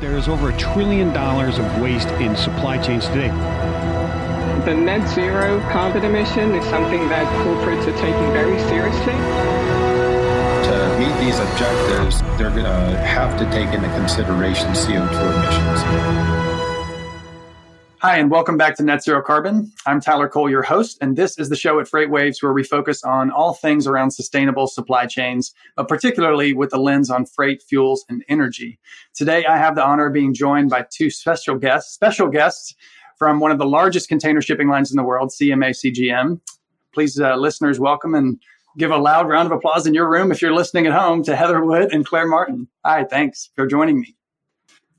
There is over a trillion dollars of waste in supply chains today. The net zero carbon emission is something that corporates are taking very seriously. To meet these objectives, they're going to have to take into consideration CO2 emissions. Hi, and welcome back to Net Zero Carbon. I'm Tyler Cole, your host, and this is the show at FreightWaves where we focus on all things around sustainable supply chains, but particularly with the lens on freight, fuels, and energy. Today, I have the honor of being joined by two special guests, special guests from one of the largest container shipping lines in the world, CMA CGM. Please, uh, listeners, welcome and give a loud round of applause in your room if you're listening at home to Heather Wood and Claire Martin. Hi, thanks for joining me.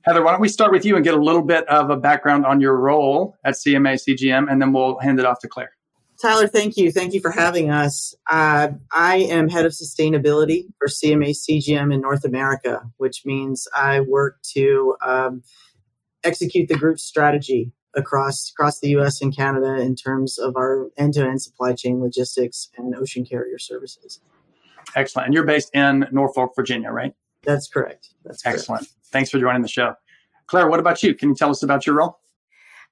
Heather, why don't we start with you and get a little bit of a background on your role at CMA CGM, and then we'll hand it off to Claire. Tyler, thank you. Thank you for having us. Uh, I am head of sustainability for CMA CGM in North America, which means I work to um, execute the group's strategy across across the U.S. and Canada in terms of our end-to-end supply chain logistics and ocean carrier services. Excellent. And you're based in Norfolk, Virginia, right? That's correct. That's correct. excellent. Thanks for joining the show. Claire, what about you? Can you tell us about your role?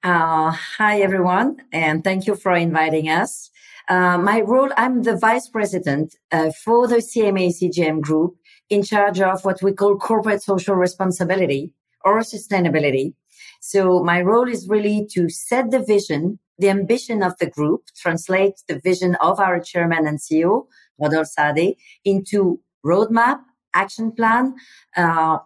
Uh, hi, everyone, and thank you for inviting us. Uh, my role, I'm the vice president uh, for the CMA CGM group in charge of what we call corporate social responsibility or sustainability. So my role is really to set the vision, the ambition of the group, translate the vision of our chairman and CEO, Rodolphe Saadé, into roadmap, action plan, uh,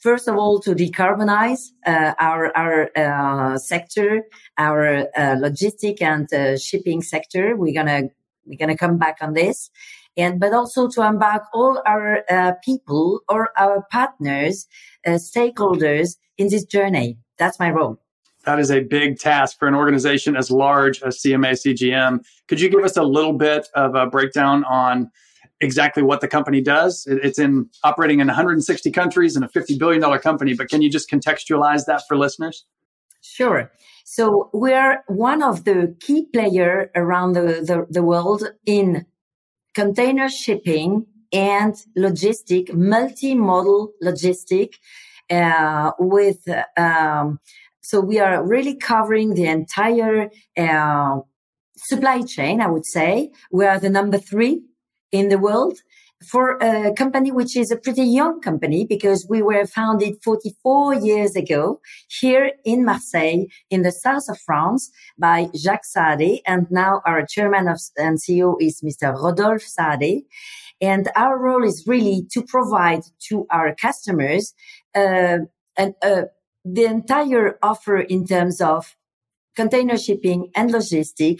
first of all to decarbonize uh, our our uh, sector, our uh, logistic and uh, shipping sector. We're gonna we're gonna come back on this, and but also to embark all our uh, people or our partners, stakeholders in this journey. That's my role. That is a big task for an organization as large as CMA CGM. Could you give us a little bit of a breakdown on? Exactly what the company does. It's in operating in 160 countries and a $50 billion company, but can you just contextualize that for listeners? Sure. So we're one of the key player around the, the, the world in container shipping and logistic, multimodal logistic, uh, with, um, so we are really covering the entire, uh, supply chain, I would say. We are the number three in the world for a company which is a pretty young company because we were founded 44 years ago here in Marseille in the south of France by Jacques Saadé. And now our chairman of, and CEO is Mr. Rodolphe Saadé. And our role is really to provide to our customers uh, an, uh, the entire offer in terms of container shipping and logistic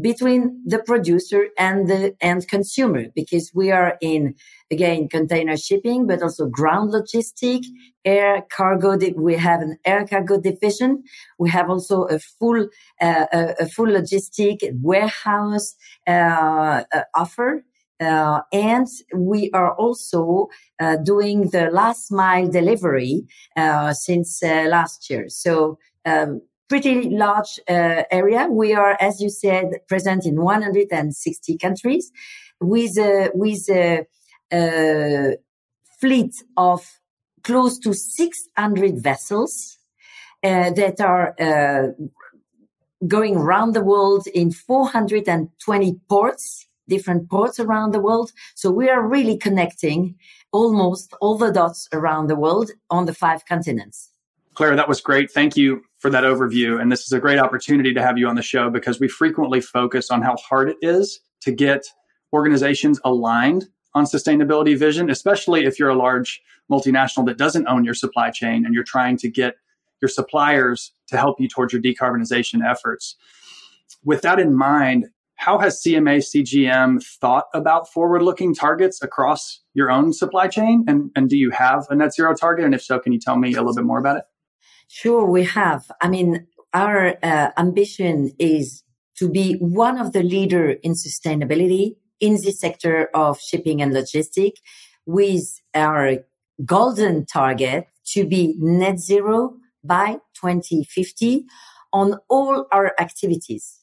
between the producer and the end consumer because we are in again container shipping but also ground logistic air cargo we have an air cargo division. We have also a full uh, a, full logistic warehouse uh, uh, offer uh, and we are also uh, doing the last mile delivery uh, since last year. So um, pretty large uh, area. We are, as you said, present in 160 countries with a, with a, a fleet of close to 600 vessels uh, that are uh, going around the world in 420 ports, different ports around the world. So we are really connecting almost all the dots around the world on the five continents. Claire, that was great. Thank you for that overview. And this is a great opportunity to have you on the show because we frequently focus on how hard it is to get organizations aligned on sustainability vision, especially if you're a large multinational that doesn't own your supply chain and you're trying to get your suppliers to help you towards your decarbonization efforts. With that in mind, how has CMA CGM thought about forward looking targets across your own supply chain? And, and do you have a net zero target? And if so, can you tell me a little bit more about it? Sure, we have. I mean, our uh, ambition is to be one of the leader in sustainability in the sector of shipping and logistics with our golden target to be net zero by 2050 on all our activities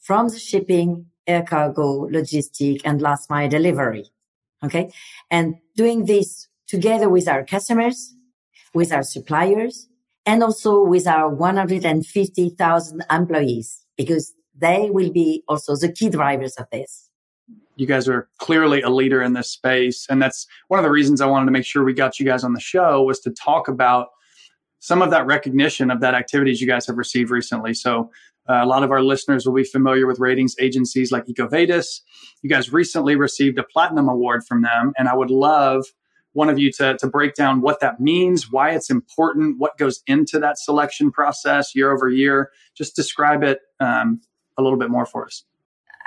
from the shipping, air cargo, logistic and last mile delivery. Okay. And doing this together with our customers, with our suppliers, and also with our 150,000 employees, because they will be also the key drivers of this. You guys are clearly a leader in this space. And that's one of the reasons I wanted to make sure we got you guys on the show was to talk about some of that recognition of that activities you guys have received recently. So uh, a lot of our listeners will be familiar with ratings agencies like EcoVadis. You guys recently received a platinum award from them, and I would love one of you to, to break down what that means, why it's important, what goes into that selection process year over year. Just describe it um, a little bit more for us.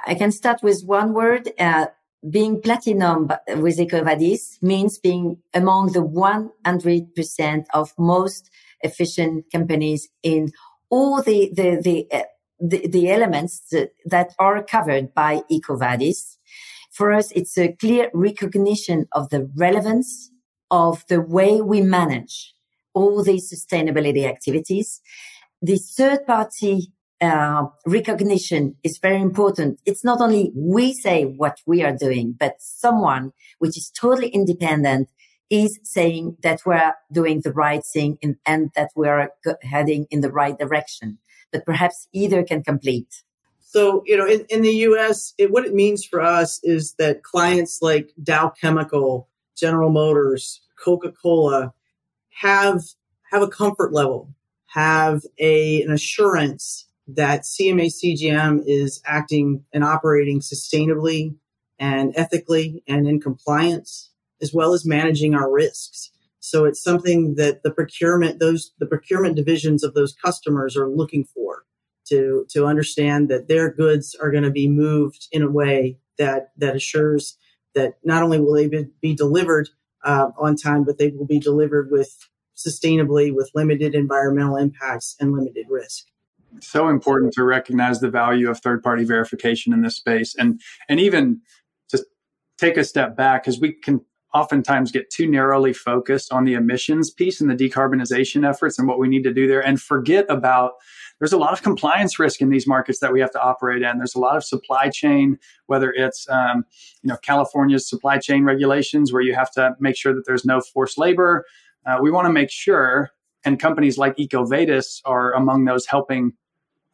I can start with one word. Uh, being platinum with EcoVadis means being among the 100% of most efficient companies in all the the the uh, the, the, elements that, that are covered by EcoVadis. For us, it's a clear recognition of the relevance of the way we manage all these sustainability activities. The third party uh, recognition is very important. It's not only we say what we are doing, but someone which is totally independent is saying that we're doing the right thing in, and that we're heading in the right direction. But perhaps Heather can complete. So, you know, in, in the US, it, what it means for us is that clients like Dow Chemical, General Motors, Coca Cola have, have a comfort level, have a, an assurance that CMA CGM is acting and operating sustainably and ethically and in compliance as well as managing our risks. So it's something that the procurement, those, the procurement divisions of those customers are looking for to, to understand that their goods are going to be moved in a way that, that assures that not only will they be, delivered uh, on time, but they will be delivered with sustainably with limited environmental impacts and limited risk. So important to recognize the value of third party verification in this space. And and even to take a step back because we can oftentimes get too narrowly focused on the emissions piece and the decarbonization efforts and what we need to do there and forget about there's a lot of compliance risk in these markets that we have to operate in. There's a lot of supply chain, whether it's um, you know California's supply chain regulations where you have to make sure that there's no forced labor. Uh, we want to make sure, and companies like EcoVadis are among those helping.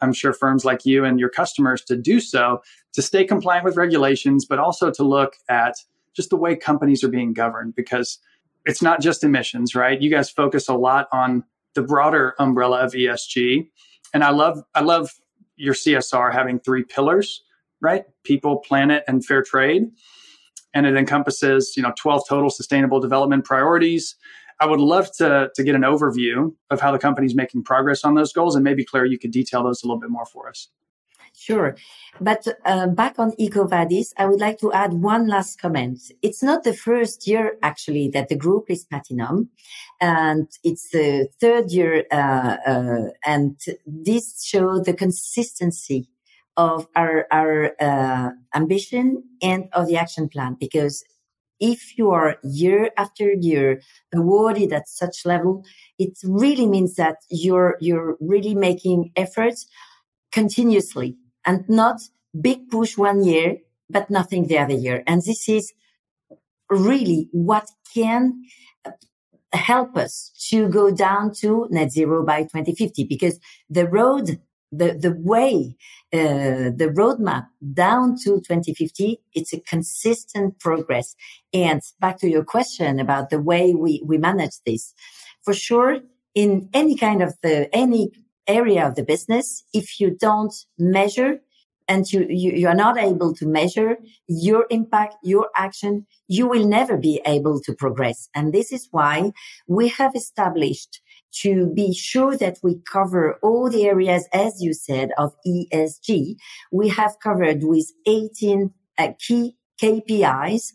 I'm sure firms like you and your customers to do so to stay compliant with regulations, but also to look at just the way companies are being governed because it's not just emissions, right? You guys focus a lot on the broader umbrella of ESG. And I love I love your CSR having three pillars, right? People, planet, and fair trade. And it encompasses, you know, 12 total sustainable development priorities. I would love to, to get an overview of how the company's making progress on those goals. And maybe, Claire, you could detail those a little bit more for us. Sure. But uh, back on EcoVadis, I would like to add one last comment. It's not the first year actually that the group is platinum and it's the third year. Uh, uh, and this shows the consistency of our, our uh, ambition and of the action plan because if you are year after year awarded at such level, it really means that you're, you're really making efforts continuously and not big push one year, but nothing the other year. And this is really what can help us to go down to net zero by 2050 because the road the the way uh, the roadmap down to 2050 it's a consistent progress and back to your question about the way we we manage this for sure in any kind of the any area of the business, if you don't measure and you, you, you are not able to measure your impact, your action, you will never be able to progress. And this is why we have established to be sure that we cover all the areas, as you said, of ESG. We have covered with 18 uh, key KPIs,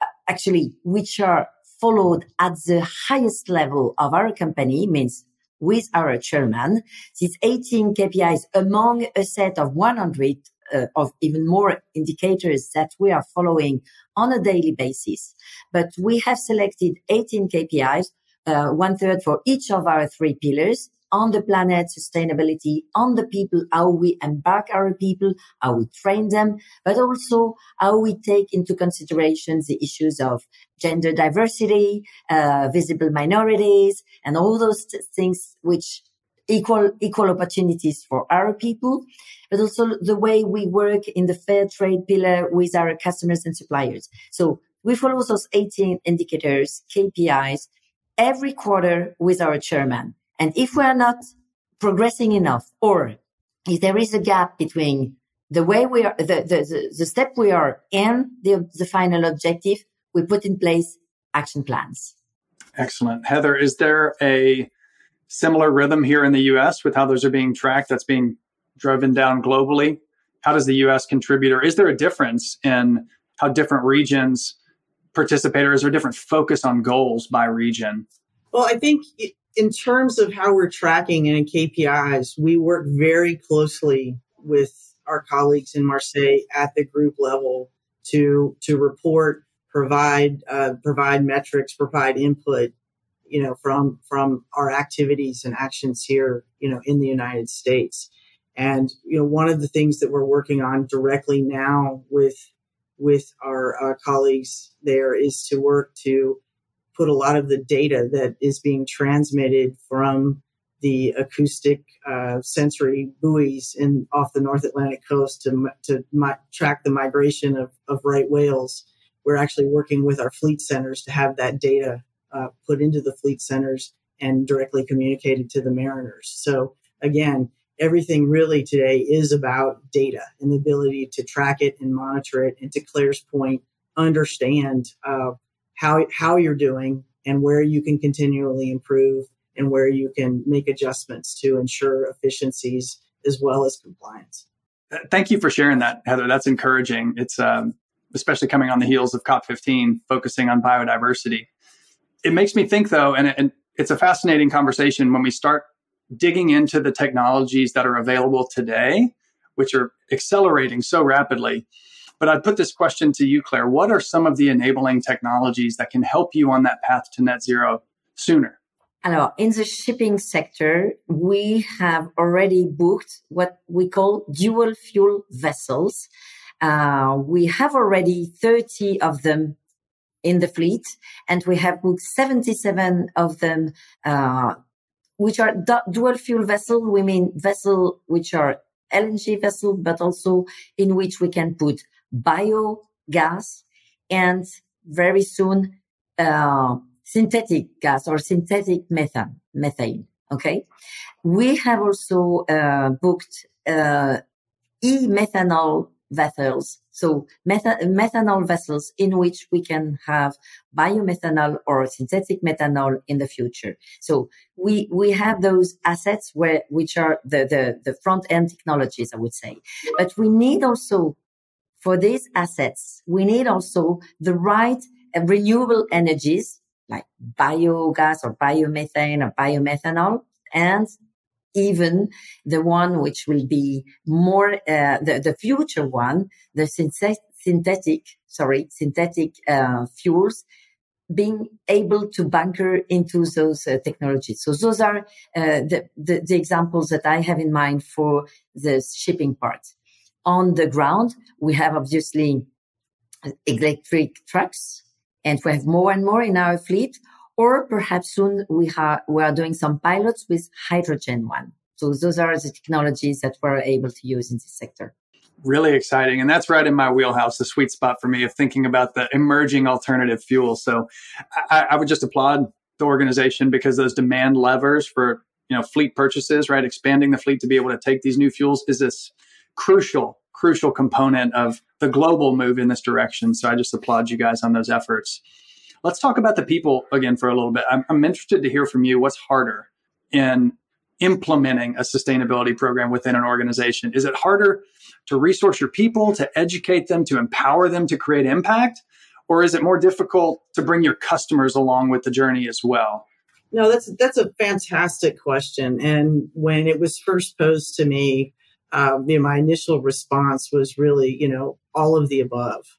uh, actually, which are followed at the highest level of our company, means with our chairman. These 18 KPIs among a set of 100 uh, of even more indicators that we are following on a daily basis. But we have selected 18 KPIs, uh, one third for each of our three pillars. On the planet, sustainability, on the people, how we embark our people, how we train them, but also how we take into consideration the issues of gender diversity, uh, visible minorities, and all those t- things which equal equal opportunities for our people, but also the way we work in the fair trade pillar with our customers and suppliers. So we follow those 18 indicators, KPIs, every quarter with our chairman. And if we are not progressing enough, or if there is a gap between the way we are, the, the, the, step we are in, the, the final objective, we put in place action plans. Excellent. Heather, is there a similar rhythm here in the US with how those are being tracked that's being driven down globally? How does the US contribute, or is there a difference in how different regions participate, or is there a different focus on goals by region? Well, I think in terms of how we're tracking and KPIs, we work very closely with our colleagues in Marseille at the group level to to report, provide uh, provide metrics, provide input you know, from from our activities and actions here, you know, in the United States. And you know, one of the things that we're working on directly now with with our uh, colleagues there is to work to put a lot of the data that is being transmitted from the acoustic uh, sensory buoys in off the North Atlantic coast to to mi- track the migration of, of right whales. We're actually working with our fleet centers to have that data uh, put into the fleet centers and directly communicated to the mariners. So again, everything really today is about data and the ability to track it and monitor it. And to Claire's point, understand uh, how how you're doing and where you can continually improve and where you can make adjustments to ensure efficiencies as well as compliance. Thank you for sharing that, Heather. That's encouraging. It's um, especially coming on the heels of COP15, focusing on biodiversity it makes me think though, and, and it's a fascinating conversation when we start digging into the technologies that are available today, which are accelerating so rapidly. But I'd put this question to you, Claire. What are some of the enabling technologies that can help you on that path to net zero sooner? Alors, in the shipping sector, we have already booked what we call dual fuel vessels. Uh, we have already 30 of them in the fleet, and we have booked 77 of them, uh, which are du- dual fuel vessel. We mean vessel which are LNG vessel, but also in which we can put biogas and very soon uh, synthetic gas or synthetic methane. Methane. Okay, we have also uh, booked uh, e-methanol vessels so meth- methanol vessels in which we can have biomethanol or synthetic methanol in the future. So we, we have those assets where, which are the, the, the front end technologies, I would say. But we need also for these assets, we need also the right renewable energies like biogas or biomethane or biomethanol and even the one which will be more uh, the, the future one the synthetic sorry synthetic uh, fuels being able to bunker into those uh, technologies. So those are uh, the, the, the examples that i have in mind for the shipping part on the ground we have obviously electric trucks and we have more and more in our fleet or perhaps soon we, ha- we are doing some pilots with hydrogen one. So those are the technologies that we're able to use in this sector. Really exciting. And that's right in my wheelhouse, the sweet spot for me of thinking about the emerging alternative fuels. So I, I would just applaud the organization because those demand levers for you know fleet purchases, right? Expanding the fleet to be able to take these new fuels is this crucial, crucial component of the global move in this direction. So I just applaud you guys on those efforts. Let's talk about the people again for a little bit. I'm, I'm interested to hear from you. What's harder in implementing a sustainability program within an organization? Is it harder to resource your people, to educate them, to empower them to create impact? Or is it more difficult to bring your customers along with the journey as well? No, that's that's a fantastic question. And when it was first posed to me, um, you know, my initial response was really, you know, all of the above.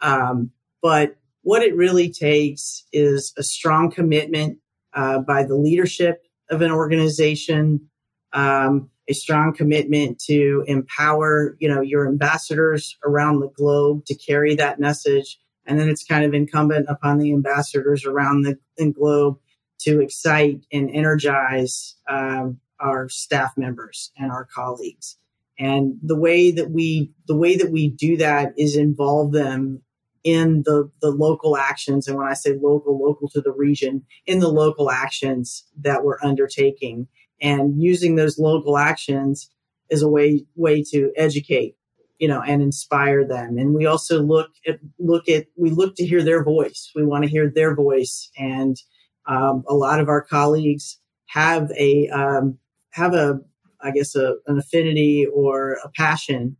Um, but what it really takes is a strong commitment uh, by the leadership of an organization, um, a strong commitment to empower, you know, your ambassadors around the globe to carry that message. And then it's kind of incumbent upon the ambassadors around the, the globe to excite and energize um, our staff members and our colleagues. And the way that we the way that we do that is involve them in the the local actions. And when I say local, local to the region, in the local actions that we're undertaking, and using those local actions is a way way to educate you know and inspire them and we also look at look at we look to hear their voice we want to hear their voice and um, a lot of our colleagues have a um, have a I guess a, an affinity or a passion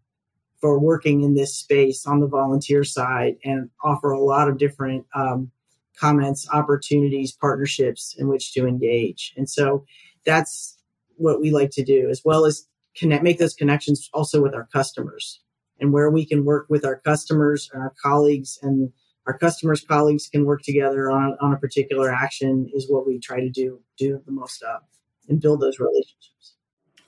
for working in this space on the volunteer side and offer a lot of different um, comments, opportunities, partnerships in which to engage. And so that's what we like to do, as well as connect, make those connections also with our customers and where we can work with our customers and our colleagues and our customers colleagues can work together on, on a particular action is what we try to do do the most of and build those relationships.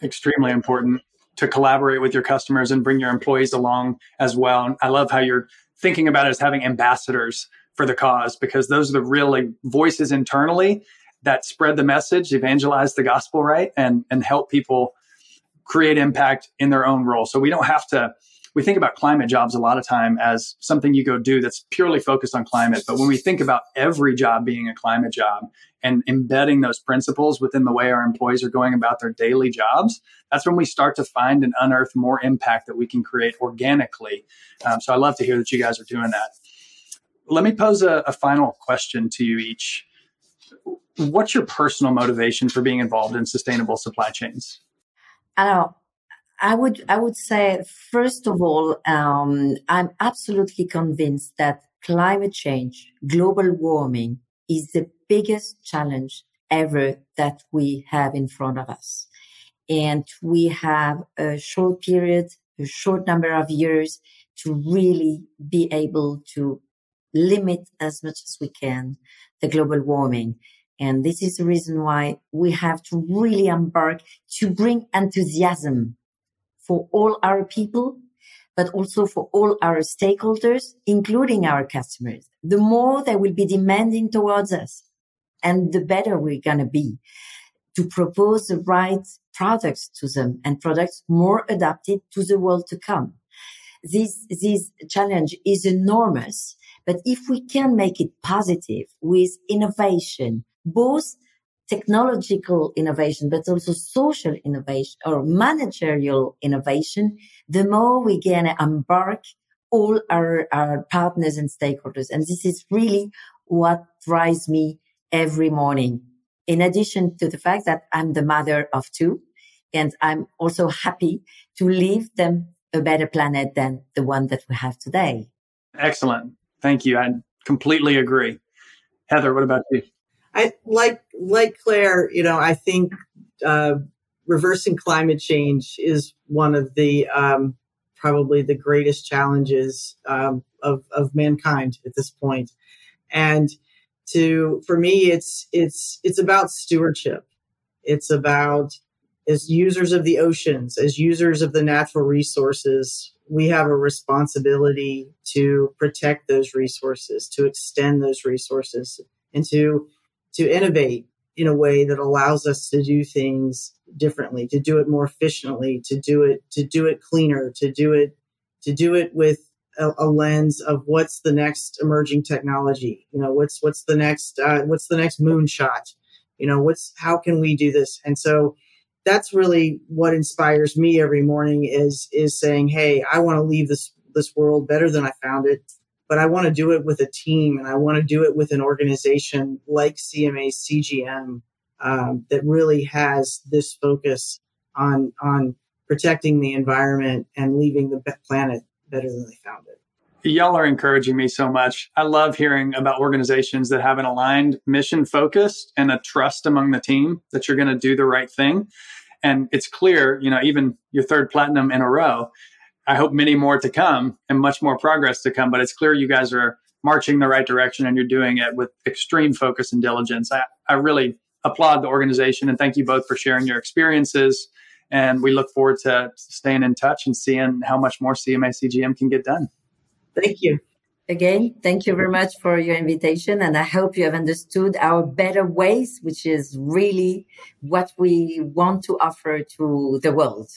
Extremely important to collaborate with your customers and bring your employees along as well. And i love how you're thinking about it as having ambassadors for the cause because those are the really voices internally that spread the message evangelize the gospel right? And and help people create impact in their own role. So we don't have to we think about climate jobs a lot of time as something you go do that's purely focused on climate. But when we think about every job being a climate job and embedding those principles within the way our employees are going about their daily jobs, that's when we start to find and unearth more impact that we can create organically. Um, so I love to hear that you guys are doing that. Let me pose a, a final question to you each. What's your personal motivation for being involved in sustainable supply chains? Alors, I would, I would say, first of all, um, I'm absolutely convinced that climate change, global warming is the biggest challenge ever that we have in front of us. And we have a short period, a short number of years to really be able to limit as much as we can the global warming. And this is the reason why we have to really embark to bring enthusiasm for all our people, but also for all our stakeholders, including our customers. The more they will be demanding towards us and the better we're going to be to propose the right products to them and products more adapted to the world to come. This, this challenge is enormous, but if we can make it positive with innovation, both technological innovation, but also social innovation or managerial innovation, the more we can embark all our, our partners and stakeholders. And this is really what drives me every morning. In addition to the fact that I'm the mother of two and I'm also happy to leave them a better planet than the one that we have today. Excellent. Thank you. I completely agree. Heather, what about you? I like like Claire. You know, I think uh, reversing climate change is one of the um, probably the greatest challenges um, of of mankind at this point. and to for me, it's it's it's about stewardship. It's about as users of the oceans, as users of the natural resources, we have a responsibility to protect those resources, to extend those resources, and to to innovate in a way that allows us to do things differently, to do it more efficiently, to do it to do it cleaner, to do it to do it with a, a lens of what's the next emerging technology. You know, what's what's the next uh, what's the next moonshot. You know, what's how can we do this? And so that's really what inspires me every morning is is saying, hey, I want to leave this this world better than I found it but I want to do it with a team and I want to do it with an organization like CMA CGM um, that really has this focus on on protecting the environment and leaving the planet better than they found it. Y'all are encouraging me so much. I love hearing about organizations that have an aligned mission focus and a trust among the team that you're going to do the right thing. And it's clear, you know, even your third platinum in a row, I hope many more to come and much more progress to come. But it's clear you guys are marching the right direction and you're doing it with extreme focus and diligence. I, I really applaud the organization and thank you both for sharing your experiences. And we look forward to staying in touch and seeing how much more CMA CGM can get done. Thank you. Again, thank you very much for your invitation. And I hope you have understood our better ways, which is really what we want to offer to the world.